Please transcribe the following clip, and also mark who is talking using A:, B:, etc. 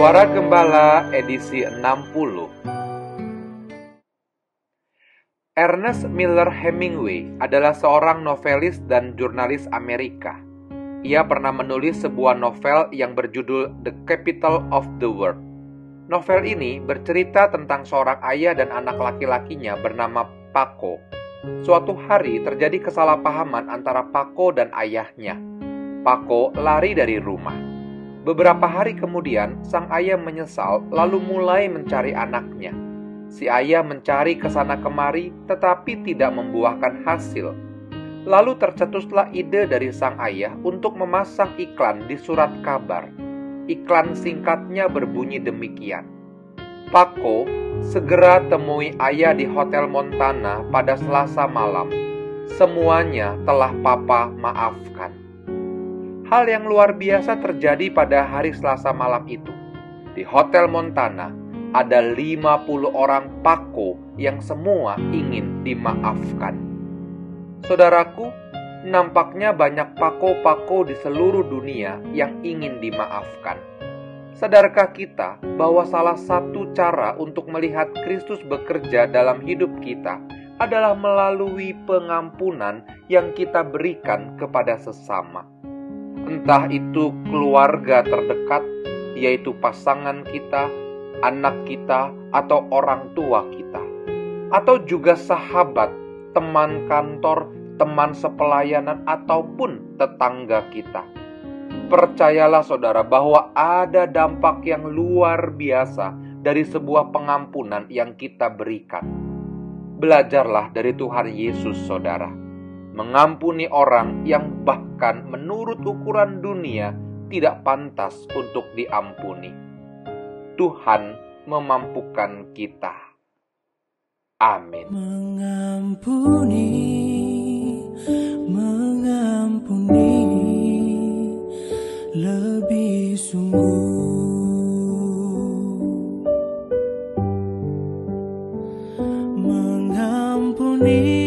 A: Suara Gembala edisi 60 Ernest Miller Hemingway adalah seorang novelis dan jurnalis Amerika. Ia pernah menulis sebuah novel yang berjudul The Capital of the World. Novel ini bercerita tentang seorang ayah dan anak laki-lakinya bernama Paco. Suatu hari terjadi kesalahpahaman antara Paco dan ayahnya. Paco lari dari rumah. Beberapa hari kemudian, sang ayah menyesal lalu mulai mencari anaknya. Si ayah mencari ke sana kemari, tetapi tidak membuahkan hasil. Lalu tercetuslah ide dari sang ayah untuk memasang iklan di surat kabar. Iklan singkatnya berbunyi demikian: "Pako, segera temui ayah di Hotel Montana pada Selasa malam. Semuanya telah Papa maafkan." Hal yang luar biasa terjadi pada hari Selasa malam itu. Di Hotel Montana, ada 50 orang pako yang semua ingin dimaafkan. Saudaraku, nampaknya banyak pako-pako di seluruh dunia yang ingin dimaafkan. Sadarkah kita bahwa salah satu cara untuk melihat Kristus bekerja dalam hidup kita adalah melalui pengampunan yang kita berikan kepada sesama? Entah itu keluarga terdekat, yaitu pasangan kita, anak kita, atau orang tua kita, atau juga sahabat, teman kantor, teman sepelayanan, ataupun tetangga kita. Percayalah, saudara, bahwa ada dampak yang luar biasa dari sebuah pengampunan yang kita berikan. Belajarlah dari Tuhan Yesus, saudara mengampuni orang yang bahkan menurut ukuran dunia tidak pantas untuk diampuni. Tuhan memampukan kita. Amin.
B: Mengampuni, mengampuni lebih sungguh. Mengampuni.